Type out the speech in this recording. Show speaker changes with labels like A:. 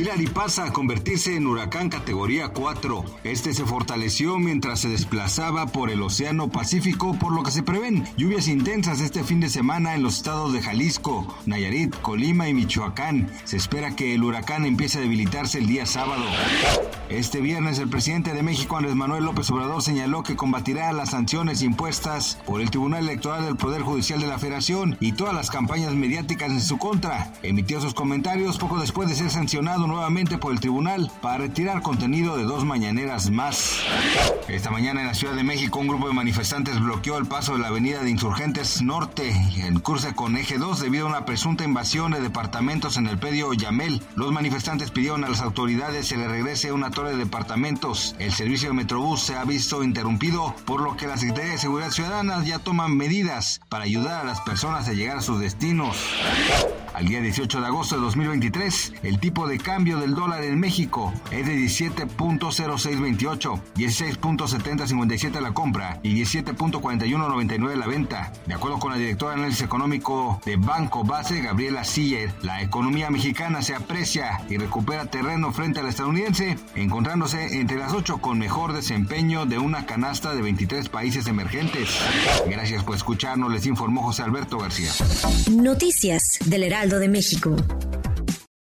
A: Hillary pasa a convertirse en huracán categoría 4. Este se fortaleció mientras se desplazaba por el Océano Pacífico, por lo que se prevén lluvias intensas este fin de semana en los estados de Jalisco, Nayarit, Colima y Michoacán. Se espera que el huracán empiece a debilitarse el día sábado. Este viernes el presidente de México, Andrés Manuel López Obrador, señaló que combatirá las sanciones impuestas por el Tribunal Electoral del Poder Judicial de la Federación y todas las campañas mediáticas en su contra. Emitió sus comentarios poco después de ser sancionado nuevamente por el tribunal para retirar contenido de dos mañaneras más. Esta mañana en la Ciudad de México un grupo de manifestantes bloqueó el paso de la avenida de Insurgentes Norte en curso con eje 2 debido a una presunta invasión de departamentos en el predio Yamel. Los manifestantes pidieron a las autoridades se le regrese una torre de departamentos. El servicio de Metrobús se ha visto interrumpido, por lo que la Secretaría de Seguridad Ciudadana ya toman medidas para ayudar a las personas a llegar a sus destinos. Al día 18 de agosto de 2023, el tipo de cambio del dólar en México es de 17.0628, 16.7057 la compra y 17.4199 la venta. De acuerdo con la directora de análisis económico de Banco Base, Gabriela Siller, la economía mexicana se aprecia y recupera terreno frente a la estadounidense, encontrándose entre las ocho con mejor desempeño de una canasta de 23 países emergentes. Gracias por escucharnos, les informó José Alberto García.
B: Noticias del Heraldo de México.